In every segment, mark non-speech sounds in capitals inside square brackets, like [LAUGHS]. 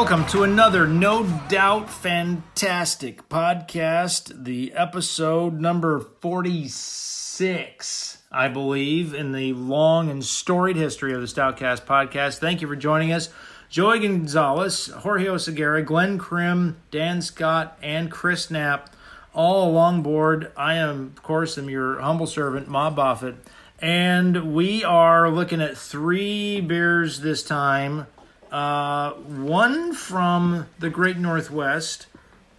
welcome to another no doubt fantastic podcast, the episode number 46, I believe, in the long and storied history of the Stoutcast podcast. Thank you for joining us. Joey Gonzalez, Jorge Oseguera, Glenn Krim, Dan Scott, and Chris Knapp, all along board. I am, of course, am your humble servant, Bob Moffat, and we are looking at three beers this time. Uh, one from the Great Northwest.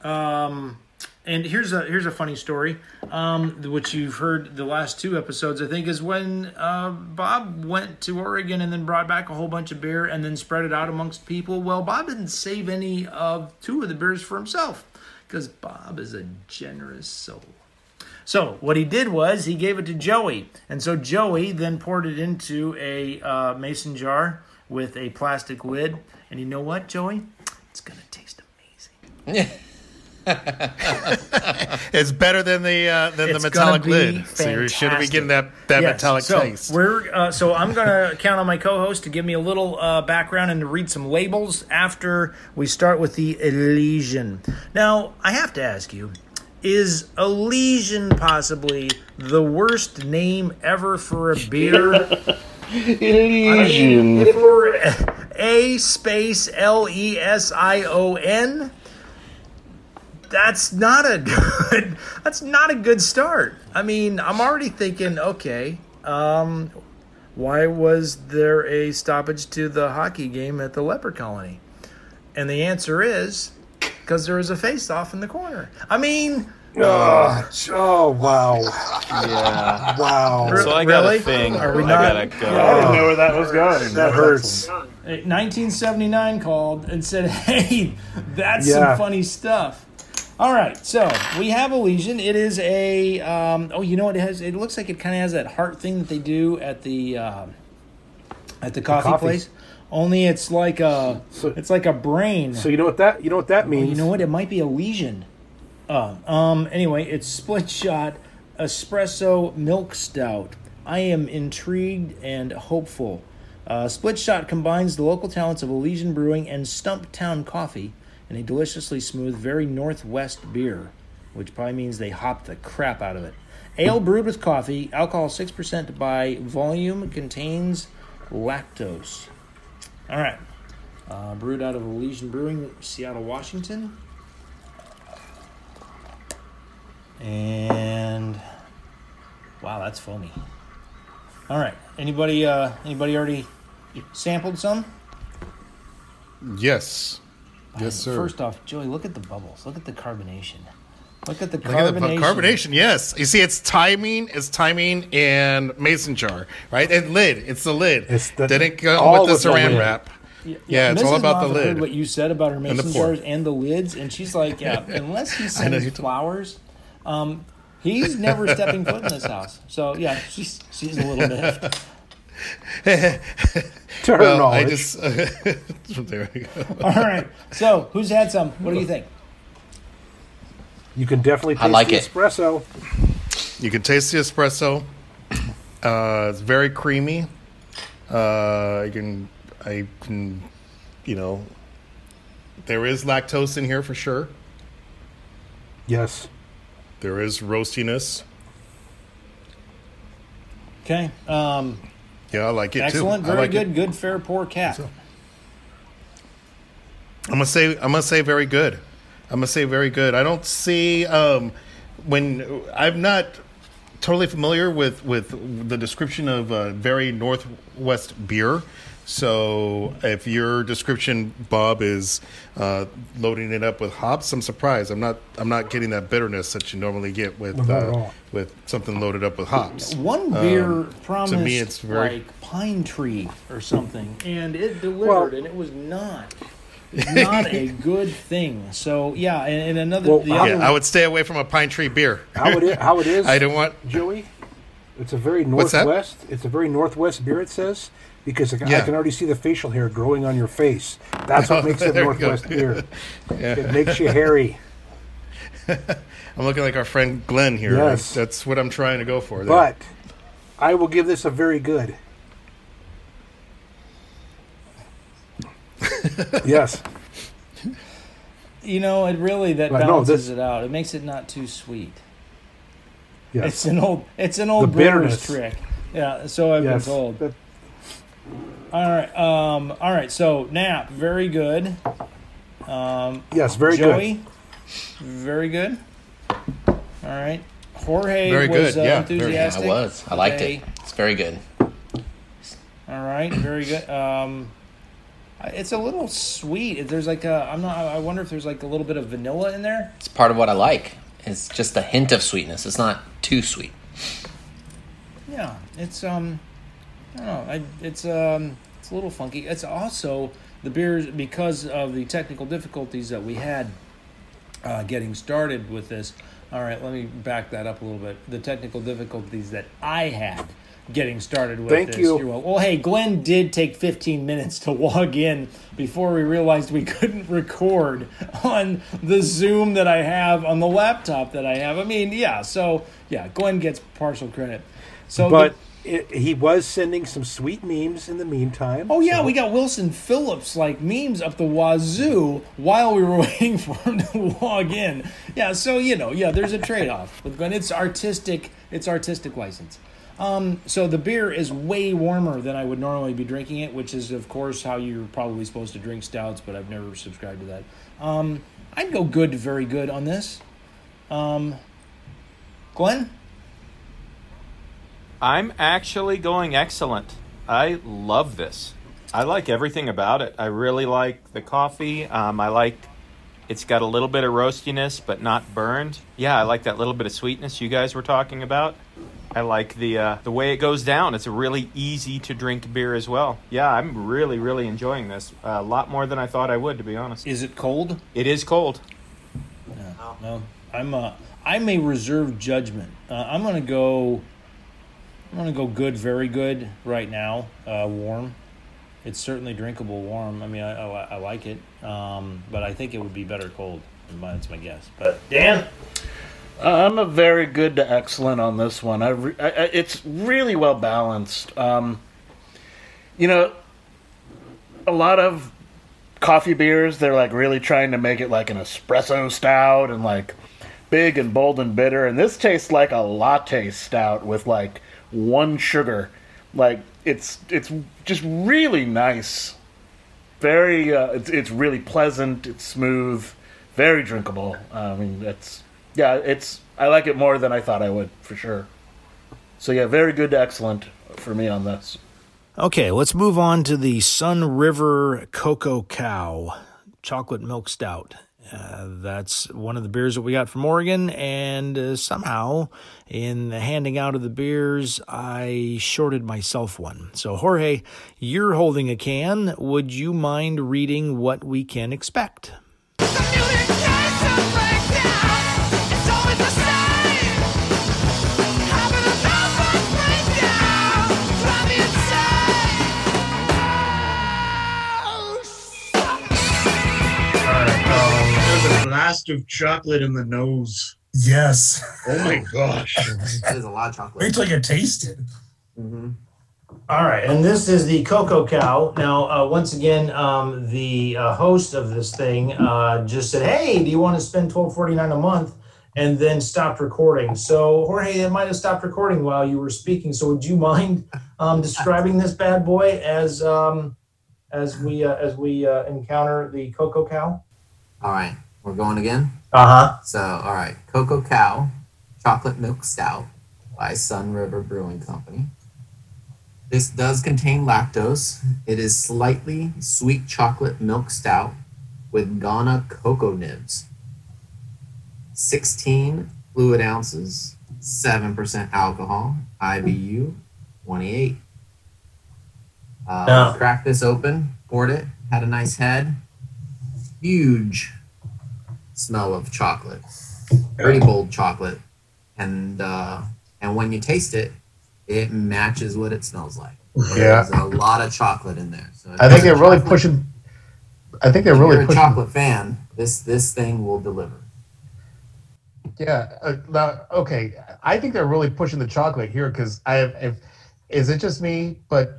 Um, and here's a here's a funny story, um, which you've heard the last two episodes. I think is when uh, Bob went to Oregon and then brought back a whole bunch of beer and then spread it out amongst people. Well, Bob didn't save any of two of the beers for himself because Bob is a generous soul. So what he did was he gave it to Joey, and so Joey then poured it into a uh, mason jar with a plastic lid. And you know what, Joey? It's gonna taste amazing. [LAUGHS] It's better than the uh, than It's the metallic gonna be lid. So you should be fantastic. getting that that Yes, metallic so taste. We're uh, so I'm gonna [LAUGHS] count on my co-host to give me a little uh, background and to read some labels after we start with the Elysian. Now I have to ask you: Is Elysian possibly the worst name ever for a beer? [LAUGHS] [LAUGHS] Elysian. if we're A space L E S I O N, that's not a [LAUGHS] good. That's not a good start. I mean, I'm already thinking, okay, um, why was there a stoppage to the hockey game at the leper colony? And the answer is because there was a face-off in the corner. I mean, Oh, oh, wow. Yeah. Wow. So I got Really? a thing. Are we I not- gotta go. I didn't know where that was going. That hurts. 1979 called and said, [LAUGHS] "Hey, that's Yeah. some funny stuff." All right, so we have a lesion. It is a um, oh, you know what it has? It looks like it kind of has that heart thing that they do at the um, at the coffee, coffee. place. Only it's like a So- it's like a brain. So you know what that you know what that means? you know what? It might be a lesion. Uh, um. Anyway, it's split shot espresso milk stout. I am intrigued and hopeful. Uh, split shot combines the local talents of Elysian Brewing and Stumptown Coffee in a deliciously smooth, very Northwest beer, which probably means they hop the crap out of it. Ale brewed with coffee, alcohol six percent by volume, contains lactose. All right. Uh, brewed out of Elysian Brewing, Seattle, Washington. And wow, that's foamy. All right. Anybody uh anybody already sampled some? yes, yes, sir. First off, Joey, look at the bubbles. Look at the carbonation. Look at the carbonation. Look at the carbonation. carbonation. Yes, you see, it's timing. It's timing and mason jar, right? And lid. It's the lid. It's the- Didn't go all with the with the saran lid. wrap. Yeah, it's all Mrs. about the Moffat heard lid. what you said about her mason pour. jars and the lids, and she's like, "Yeah, unless he [LAUGHS] know, sends you told- flowers, um, he's never stepping foot in this house." So yeah, she's she's a little bit. [LAUGHS] to her Well, knowledge. I just [LAUGHS] there we go. [LAUGHS] All right, so who's had some? What do you think? you can definitely taste I like the it. espresso. You can taste the espresso. Uh, it's very creamy. Uh, you can, I can, you know, there is lactose in here for sure. Yes. There is roastiness. Okay, um, Yeah, I like it excellent, too. I very like good, It. good fair pour cap. I'm gonna say, I'm gonna say very good. I'm gonna say very good. I don't see um, when I'm not totally familiar with with the description of uh, very northwest beer. So if your description, Bob, is uh, loading it up with hops, I'm surprised. I'm not. I'm not getting that bitterness that you normally get with No, not at uh, with something loaded up with hops. One beer Um, promised to me, it's very- like pine tree or something, and it delivered, Well- and it was not. Not a [LAUGHS] good thing. So yeah, and, and another Well, the how- other Yeah, I would stay away from a pine tree beer. How it is, how it [LAUGHS] is I don't want. Joey? It's a very northwest. It's a very northwest beer. It says because I can, I can already see the facial hair growing on your face. That's what [LAUGHS] oh, makes it There you go. northwest beer. [LAUGHS] It makes you hairy. [LAUGHS] I'm looking like our friend Glenn here. Yes. That's what I'm trying to go for. there. But I will give this a very good. yes. You know, it really that But no, balances this- it out. It makes it not too sweet. Yes. It's an old it's an old The brewer's bitterness. trick. Yeah, so I've yes. been told. That- All right, um, all right. So Knapp, very good. Um, yes, very Joey, good. very good. All right, Jorge Very was good, uh, yeah, very- enthusiastic. I was. I liked Okay. it. It's very good. All right, very good. Um, it's a little sweet. There's like a I'm not. I wonder if there's like a little bit of vanilla in there. It's part of what I like. It's just a hint of sweetness. It's not too sweet. Yeah, it's um, I don't know. I, it's um, it's a little funky. It's also the beers because of the technical difficulties that we had uh, getting started with this. All right, let me back that up a little bit. The technical difficulties that I had getting started with Thank this. you. You're wel- Well, hey, Glenn did take 15 minutes to log in before we realized we [LAUGHS] couldn't record on the Zoom that I have on the laptop that I have. I mean, yeah. So yeah, Glenn gets partial credit. So the- But it, he was sending some sweet memes in the meantime. Oh yeah, so- we got Wilson Phillips like memes up the wazoo while we were [LAUGHS] waiting for him to log in. Yeah, so you know, yeah, there's a trade off with Glenn. It's artistic. It's artistic license. Um, so the beer is way warmer than I would normally be drinking it, which is of course how you're probably supposed to drink stouts, but I've never subscribed to that. Um, I'd go good very good on this. Um, Glenn, I'm actually going excellent. I love this. I like everything about it. I really like the coffee. Um, I like it's got a little bit of roastiness, but not burned. Yeah, I like that little bit of sweetness you guys were talking about. I like the uh, the way it goes down. It's a really easy to drink beer as well. Yeah, I'm really really enjoying this a lot more than I thought I would, to be honest. is it cold? It is cold. No, no. I'm uh, I'm a reserved judgment. Uh, I'm gonna go. I'm gonna go good, very good right now. Uh, warm. It's certainly drinkable warm. I mean, I, I, I like it, um, but I think it would be better cold. That's my guess. But Dan, I'm a very good to excellent on this one. I, re- I, I it's really well balanced. Um, you know, a lot of coffee beers they're like really trying to make it like an espresso stout and like big and bold and bitter, and this tastes like a latte stout with like one sugar. Like it's it's just really nice. Very, uh, it's it's really pleasant. It's smooth, very drinkable. I mean, it's yeah, it's I like it more than I thought I would for sure. So yeah, very good excellent for me on this. Okay, let's move on to the Sun River Cocoa Cow Chocolate Milk Stout. Uh, that's one of the beers that we got from Oregon, and uh, somehow, in the handing out of the beers, I shorted myself one. So, Jorge, you're holding a can. Would you mind reading what we can expect? Blast of chocolate in the nose. Yes. Oh my gosh. [LAUGHS] That is a lot of chocolate. Wait till you taste it. All right, and this is the Cocoa Cow. Now, uh, once again, um, the uh, host of this thing uh, just said, "Hey, do you want to spend twelve forty nine a month?" And then stopped recording. So, Jorge, it might have stopped recording while you were speaking. So, would you mind um, describing this bad boy as um, as we uh, as we uh, encounter the Cocoa Cow? All right, we're going again. Uh huh. So, all right, Cocoa Cow Chocolate Milk Stout by Sun River Brewing Company. This does contain lactose. It is slightly sweet chocolate milk stout with Ghana cocoa nibs. 16 fluid ounces, 7% alcohol, IBU 28. Uh, Yeah. Cracked this open, poured it, had a nice head. Huge smell of chocolate, pretty bold chocolate, and uh, and when you taste it, it matches what it smells like. Yeah. There's a lot of chocolate in there. So I think they're really chocolate- pushing. I think they're If really you're a pushing. chocolate fan, this this thing will deliver. Yeah. Uh, now, okay. I think they're really pushing the chocolate here because I have. If, is it just me? But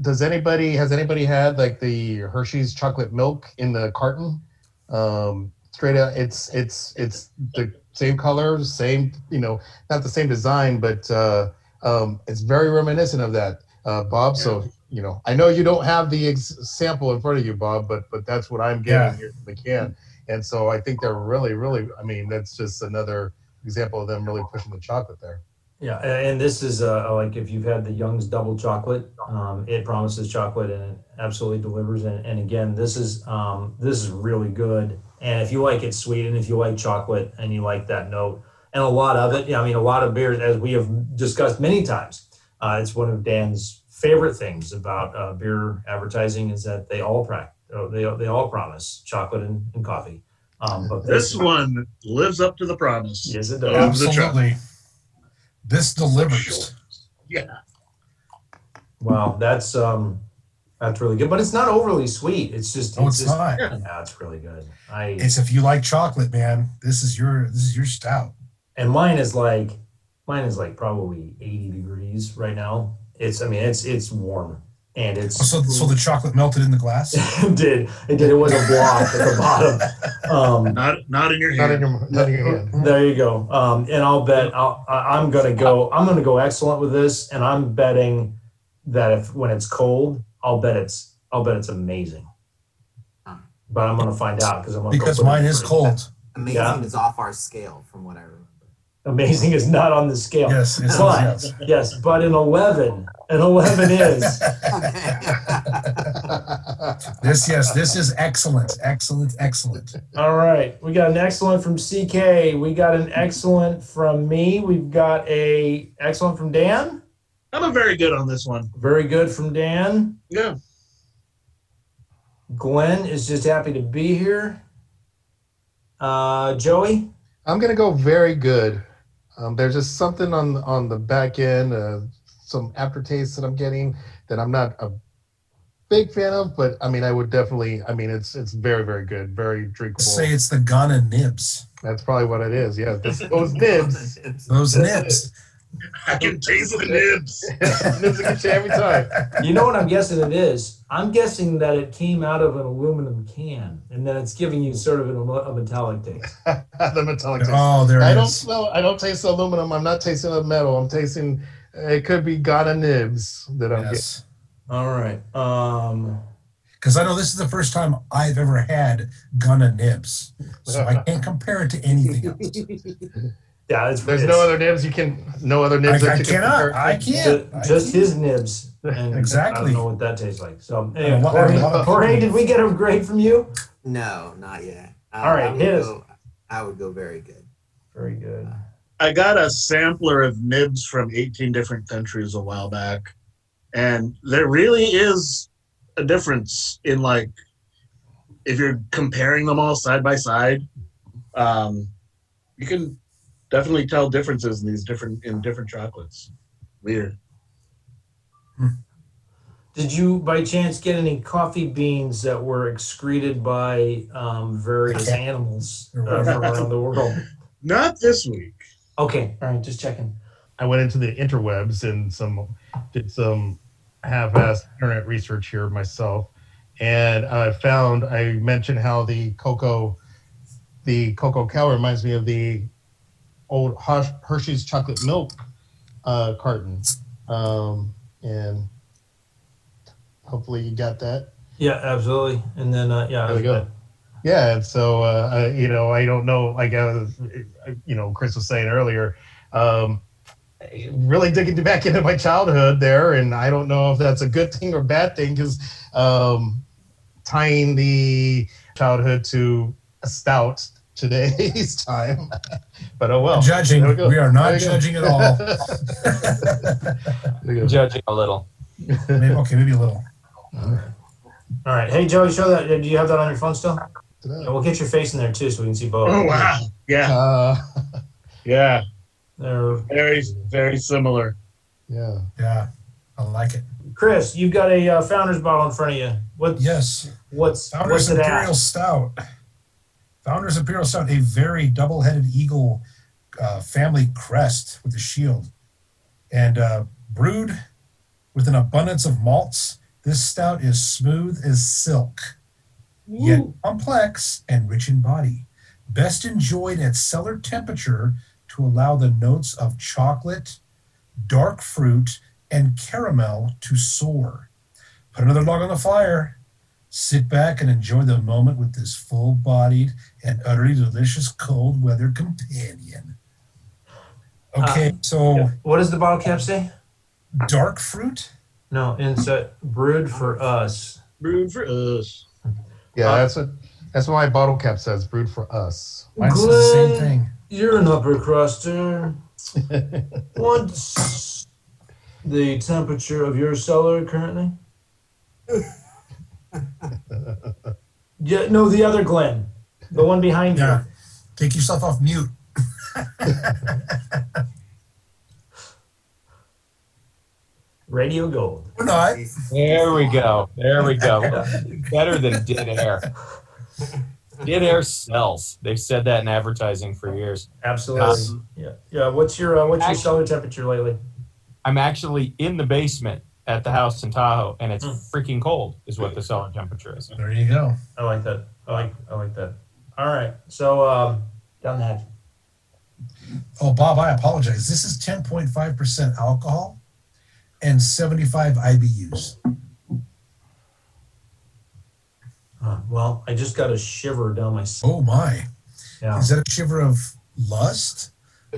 does anybody has anybody had like the Hershey's chocolate milk in the carton? Um, straight out. It's it's it's the same color, same you know, not the same design, but uh, um, it's very reminiscent of that, uh, Bob. So you know, I know you don't have the ex- sample in front of you, Bob, but but that's what I'm getting Yeah. here from the can, and so I think they're really really. I mean, that's just another example of them really pushing the chocolate there. Yeah, and this is uh, like if you've had the Young's double chocolate, um, it promises chocolate and it absolutely delivers. And, and again, this is um, this is really good. And if you like it sweet, and if you like chocolate, and you like that note, and a lot of it, I mean, a lot of beers, as we have discussed many times, uh, it's one of Dan's favorite things about uh, beer advertising is that they all prac- uh, they they all promise chocolate and, and coffee. Um, but This one lives up to the promise. yes, it does. Absolutely. This delivers. Yeah. Wow, that's um, that's really good, but it's not overly sweet. It's just No, it's just, not. Yeah, it's really good. I It's if you like chocolate, man. This is your this is your stout. and mine is like mine is like probably eighty degrees right now. It's I mean it's it's warm and it's Oh, so so the chocolate melted in the glass. [LAUGHS] it did it did it was a block at the [LAUGHS] bottom. Um, Not not in your Not hand. in your not in your hand. There you go. Um, and I'll bet I'll, I- I'm gonna go. I'm gonna go excellent with this, and I'm betting that if when it's cold, I'll bet it's I'll bet it's amazing. But I'm gonna find out because I'm gonna Because put it mine is the cold. Amazing Yeah. is off our scale from what I remember. Amazing is not on the scale. Yes, it is, but yes. yes, but an eleven, an eleven is. [LAUGHS] This yes, this is excellent, excellent, excellent. All right, we got an excellent from CK. We got an excellent from me. We've got a excellent from Dan. I'm a very good on this one. Very good from Dan. Yeah. Glenn is just happy to be here. Uh, Joey, I'm gonna go very good. Um, there's just something on on the back end, uh, some aftertaste that I'm getting that I'm not a big fan of, but I mean, I would definitely. I mean, it's it's very very good, very drinkable. Say it's the Ghana nibs. That's probably what it is. Yeah, this, [LAUGHS] those nibs. Those nibs. I can taste the nibs. [LAUGHS] nibs will get you every time. you know what I'm guessing it is? I'm guessing that it came out of an aluminum can and then it's giving you sort of an, a metallic taste. [LAUGHS] the metallic taste. Oh, there I it don't smell. I don't taste aluminum. I'm not tasting the metal. I'm tasting. It could be Ghana nibs that I'm Yes. All right. Um, Because I know this is the first time I've ever had Ghana nibs, so I [LAUGHS] can't compare it to anything else. Yeah, it's There's it's no other nibs you can. No other I, nibs. that I you can cannot. compare. I can't. I just can't. his nibs. And I Exactly. don't know what that tastes like. So, anyway, lot- Jorge, a Jorge, did we get a grade from you? No, not yet. Uh, All right, I would hit us. go, I would go very good. Very good. I got a sampler of nibs from 18 different countries a while back, and there really is a difference in like if you're comparing them all side by side. Um, you can definitely tell differences in these different in different chocolates. Weird. Did you, by chance, get any coffee beans that were excreted by um, various animals [LAUGHS] uh, from around the world? Not this week. Okay, all right, just checking. I went into the interwebs and some did some half-assed internet research here myself, and I found I mentioned how the cocoa, the cocoa cow reminds me of the old Hershey's chocolate milk uh, carton, um, and hopefully you got that. Yeah, absolutely. And then, uh, yeah, There we go. Yeah, and so uh, I, you know, I don't know. Like I was, you know, Chris was saying earlier, um, really digging back into my childhood there, and I don't know if that's a good thing or bad thing because um, tying the childhood to a stout today's [LAUGHS] time. [LAUGHS] but oh well. judging. We. We are not There we go. judging at all. [LAUGHS] There you go. Judging a little. maybe, okay, maybe a little. All right. Hey, Joey, show that. Do you have that on your phone still? Yeah, we'll get your face in there too so we can see both. Oh wow. Yeah. Uh, Yeah. There. Very very similar. yeah. Yeah, I like it. Chris, you've got a uh, founder's bottle in front of you. What's Yes, what's Founders what's it Imperial at? Stout. Founders Imperial Stout, a very double-headed eagle uh, family crest with a shield, and uh, brewed with an abundance of malts. This stout is smooth as silk, yet complex and rich in body. best enjoyed at cellar temperature to allow the notes of chocolate, dark fruit, and caramel to soar. Put another log on the fire. Sit back and enjoy the moment with this full bodied and utterly delicious cold weather companion. Okay, so What does the bottle cap say? dark fruit? No, inside brewed for us. Brewed for us. Yeah, Uh, that's what that's what my bottle cap says. Brewed for us. Mine says the same thing. You're an upper cruster. [LAUGHS] What's the temperature of your cellar currently? [LAUGHS] yeah, no, the other Glenn, the one behind you. Take yourself off mute. [LAUGHS] Radio Gold. Or not. There we go. There we go. [LAUGHS] Better than dead air. Dead air sells. They've said that in advertising for years. Absolutely. yeah. Yeah. What's your uh, what's your Actually- cellar temperature lately? I'm actually in the basement at the house in Tahoe, and it's Hmm. freaking cold. Is what the cellar temperature is. There you go. I like that. I like I like that. All right. So um, down the hatch. Oh, Bob, I apologize. This is 10.5% alcohol and 75 IBUs. Uh, well, I just got a shiver down my. s- Oh, my. Yeah. Is that a shiver of lust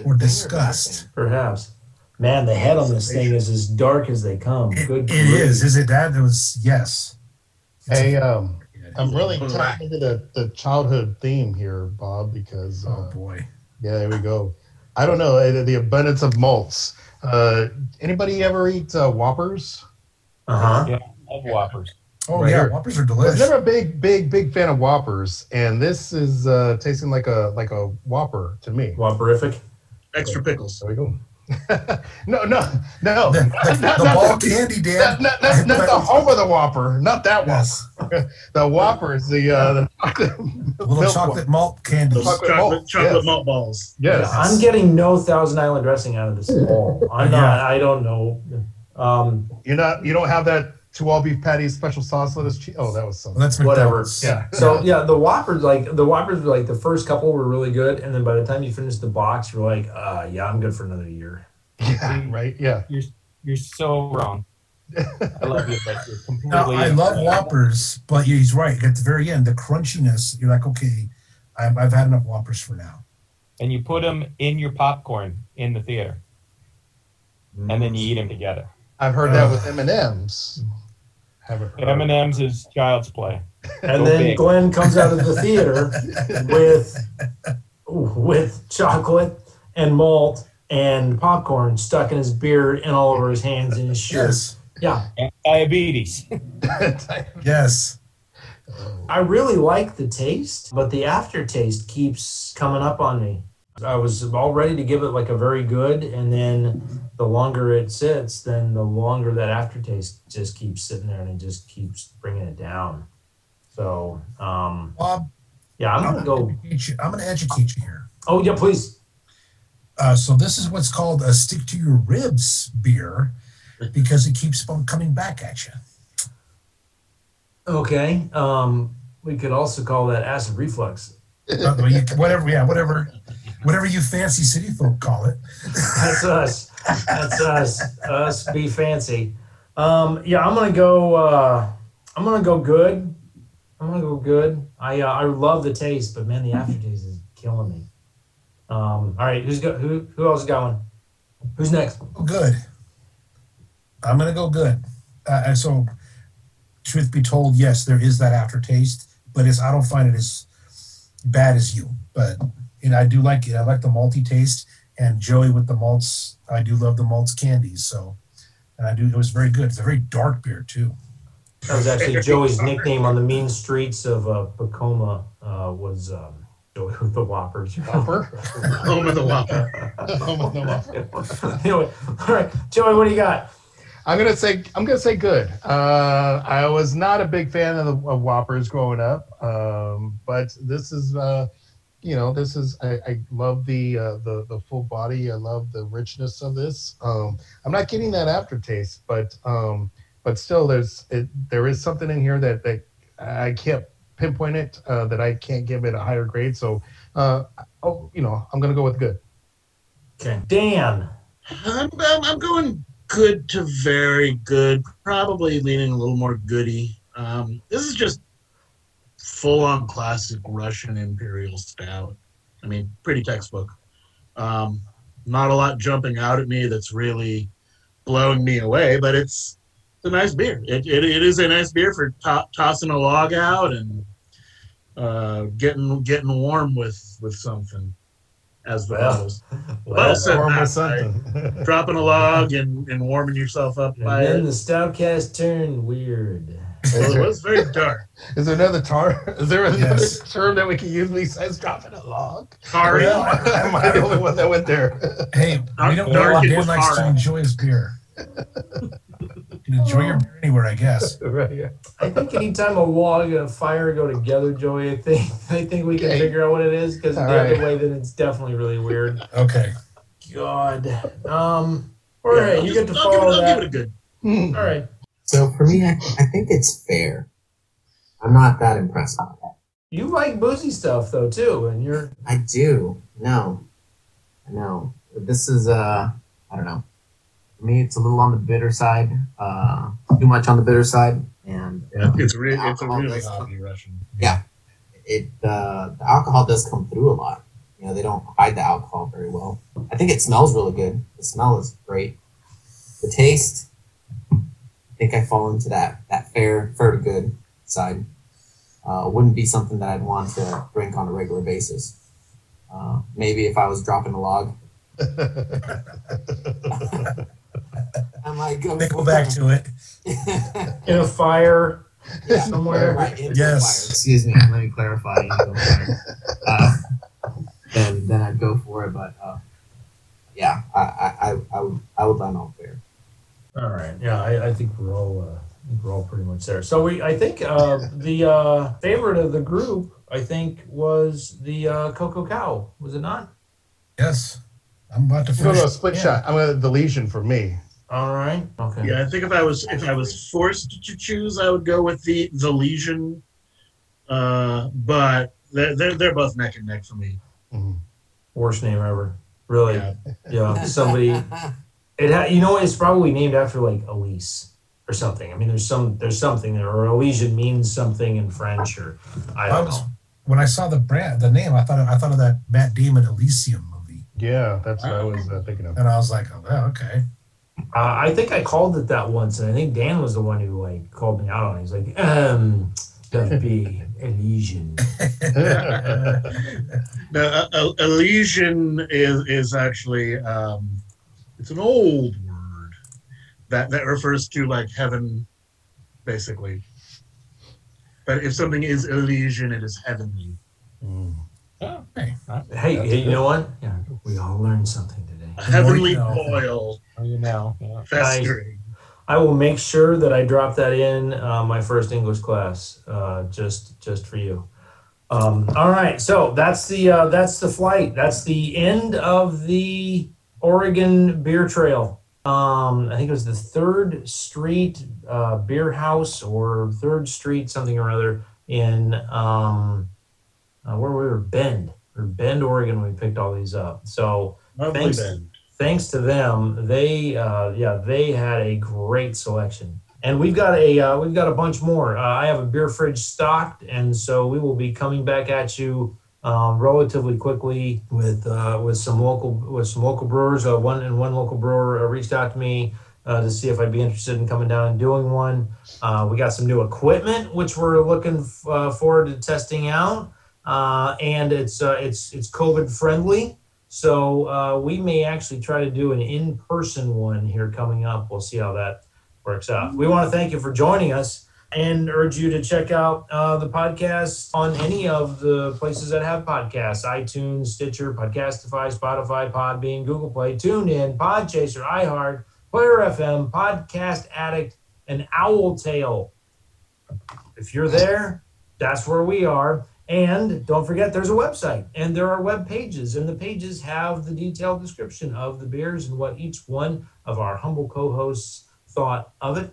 or disgust? Perhaps. Man, the head on this thing is as dark as they come. It, Good. it is. Is it that? It was, yes. Hey, um, I'm really Right. tapping into the, the childhood theme here, Bob, because Oh, uh, boy. yeah, there we go. I don't know uh, the abundance of malts. Uh, anybody ever eat uh, Whoppers? Uh huh. Yeah, love Whoppers. Oh, Right yeah. here. Whoppers are delicious. I'm never a big, big, big fan of Whoppers, and this is uh, tasting like a like a Whopper to me. Whopperific. Extra pickles. There we go. [LAUGHS] no, no, no. The, the, Not- the not ball the- candy, Dan. Not, not, not, not the home of the Whopper, not that one. Yes. [LAUGHS] The Whopper is the uh, the chocolate [LAUGHS] Little chocolate one. malt candy. Those Chocolate chocolate, malt, chocolate yes. malt balls. Yes. I'm getting no Thousand Island dressing out of this at all. I'm not. I don't know. Um, You're not. You don't have that two all beef patties special sauce lettuce cheese. Oh, that was Well, something. that's whatever. Yeah. So yeah, the Whoppers like the Whoppers were like the first couple were really good, and then by the time you finish the box, you're like, uh, yeah, I'm good for another year. Yeah. Right. Yeah. You're you're so wrong. I love you, but you're Now, completely. I love Whoppers, but he's right. At the very end, the crunchiness, you're like, okay, I've, I've had enough Whoppers for now. and you put them in your popcorn in the theater, and then you eat them together. I've heard that with M and M's. Haven't heard. M and M's is child's play. And Go then big. Glenn comes out of the theater [LAUGHS] with with chocolate and malt and popcorn stuck in his beard and all over his hands and his shirt. Yes. Yeah, And diabetes. [LAUGHS] Yes. I really like the taste, but the aftertaste keeps coming up on me. I was all ready to give it like a very good, and then the longer it sits, then the longer that aftertaste just keeps sitting there and it just keeps bringing it down. So, um, Bob, yeah, I'm I'm gonna going go. to educate you, I'm gonna educate you here. Oh yeah, please. Uh, so this is what's called a stick to your ribs beer because it keeps on coming back at you. Okay. Um, we could also call that acid reflux. Well, you- whatever, yeah, whatever, whatever you fancy city folk call it. That's us. That's us. Us be fancy. Um, yeah, I'm gonna go. Uh, I'm gonna go good. I'm gonna go good. I uh, I love the taste, but man, the aftertaste is killing me. Um, all right, who's go? Who who else is going? Who's next? Oh, good. I'm gonna go good. Uh, and so, truth be told, yes, there is that aftertaste, but it's I don't find it as bad as you. But you know, I do like it. I like the malty taste, and Joey with the malts. I do love the malts candies. So, and I do. It was very good. It's a very dark beer too. That was actually Joey's nickname on the mean streets of uh, Pacoima. Uh, was um, Joey with the Whoppers. Whopper. [LAUGHS] Home of the Whopper. Home of the Whopper. [LAUGHS] anyway, all right, Joey, what do you got? I'm gonna say I'm gonna say good. Uh, I was not a big fan of the of Whoppers growing up, um, but this is uh, you know this is I, I love the uh, the the full body. I love the richness of this. Um, I'm not getting that aftertaste, but um, but still there's it, there is something in here that that I can't pinpoint it uh, that I can't give it a higher grade. So Uh, oh, you know, I'm gonna go with good. Okay. Dan. I'm, I'm, I'm going good to very good, probably leaning a little more goody. Um, this is just full on classic Russian Imperial Stout. I mean, pretty textbook. Um, not a lot jumping out at me that's really blowing me away, but it's, it's a nice beer. It, it, it is a nice beer for to- tossing a log out and uh, getting getting warm with with something, as the Well, bottles. [LAUGHS] Well said, Warm Matt. with something. [LAUGHS] dropping a log and, and warming yourself up And by then it. the Stoutcast turned weird. Well, it was very dark. [LAUGHS] Is there another tar? Is there another Yes. term that we can use besides dropping a log? Tardy. Am I the only one that went there? Hey, Dark- we don't know it Dan was likes to enjoy his beer. You can enjoy your beer anywhere, I guess. [LAUGHS] right. Yeah. I think anytime a log and a fire go together, Joey, I think [LAUGHS] I think we can Okay. figure out what it is because the All other way, then it's definitely really weird. Okay. God. Um. All right, I'll you just- get to I'll give it- follow I'll that. give it a good. Hmm. All right. So for me, I, I think it's fair. I'm not that impressed with it. You like boozy stuff though too, and you're I do. No. No. This is uh I don't know. For me it's a little on the bitter side. Uh too much on the bitter side. And Yeah, it's re- the it's a really hoppy Russian. it uh the alcohol does come through a lot. You know, they don't hide the alcohol very well. I think it smells really good. The smell is great. The taste I think I fall into that that fair fair to good side. Uh, wouldn't be something that I'd want to drink on a regular basis. Uh, maybe if I was dropping a log, [LAUGHS] [LAUGHS] I might go. They go back to it. it. [LAUGHS] in a fire yeah. somewhere. Right, into Yes. fire. Excuse me. Let me clarify. into the fire. Uh, then, then I'd go for it. But uh, yeah, I, I, I, I would, I would land on fair. All right. Yeah, I, I think we're all uh, I think we're all pretty much there. So we I think uh, the uh, favorite of the group I think was the uh, Cocoa Cow. Was it not? Yes. I'm about to No, finish. no, split Yeah. shot. I'm gonna the lesion for me. All right. Okay. Yeah, I think if I was if I was forced to choose, I would go with the the Legion. Uh, but they're, they're they're both neck and neck for me. Mhm. Worst name ever. Really. Yeah. Yeah. Somebody. [LAUGHS] It ha- you know it's probably named after like Elise or something. I mean, there's some there's something there, or Elysian means something in French, or I I don't was, know. when I saw the brand, the name, I thought I thought of that Matt Damon Elysium movie, Yeah, that's what I was uh, thinking of. and I was like, oh, yeah, okay. Uh, I think I called it that once, and I think Dan was the one who like called me out on it. He's like, um, that'd be [LAUGHS] Elysian. Now, uh, Elysian is is actually um, it's an old word that that refers to like heaven, basically. But if something is Elysian, it is heavenly. Mm. Hey, hey, you know what? Yeah, we all learned something today. A [LAUGHS] heavenly you know. boil you know. Yeah. festering. I will make sure that I drop that in uh, my first English class, uh, just just for you. Um, all right, so that's the uh, that's the flight. That's the end of the Oregon Beer Trail. Um, I think it was the Third Street uh, Beer House or Third Street something or other in um, uh, where we were Bend or Bend, Oregon. We picked all these up. So Lovely Thanks. thanks to them, they uh, yeah they had a great selection, and we've got a uh, we've got a bunch more. Uh, I have a beer fridge stocked, and so we will be coming back at you um, relatively quickly with uh, with some local with some local brewers. Uh, one and one local brewer uh, reached out to me uh, to see if I'd be interested in coming down and doing one. Uh, we got some new equipment which we're looking f- uh, forward to testing out, uh, and it's uh, it's it's COVID friendly. So uh, we may actually try to do an in-person one here coming up. We'll see how that works out. We want to thank you for joining us and urge you to check out uh, the podcast on any of the places that have podcasts: iTunes, Stitcher, Podcastify, Spotify, Podbean, Google Play, TuneIn, Podchaser, iHeart, Player FM, Podcast Addict, and Owl Tail. If you're there, that's where we are. And don't forget, there's a website and there are web pages, and the pages have the detailed description of the beers and what each one of our humble co hosts thought of it.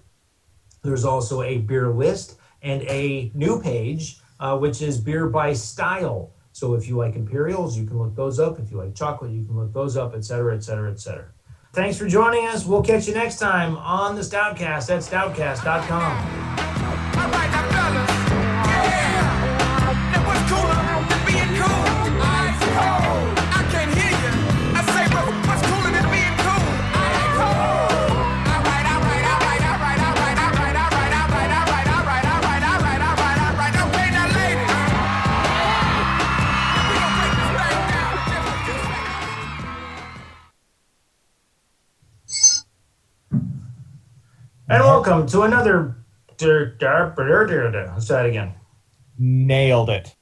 There's also a beer list and a new page, uh, which is beer by style. So if you like Imperials, you can look those up. If you like chocolate, you can look those up, et cetera, et cetera, et cetera. Thanks for joining us. We'll catch you next time on the Stoutcast at stoutcast.com. welcome to another. Let's try it again. Nailed it.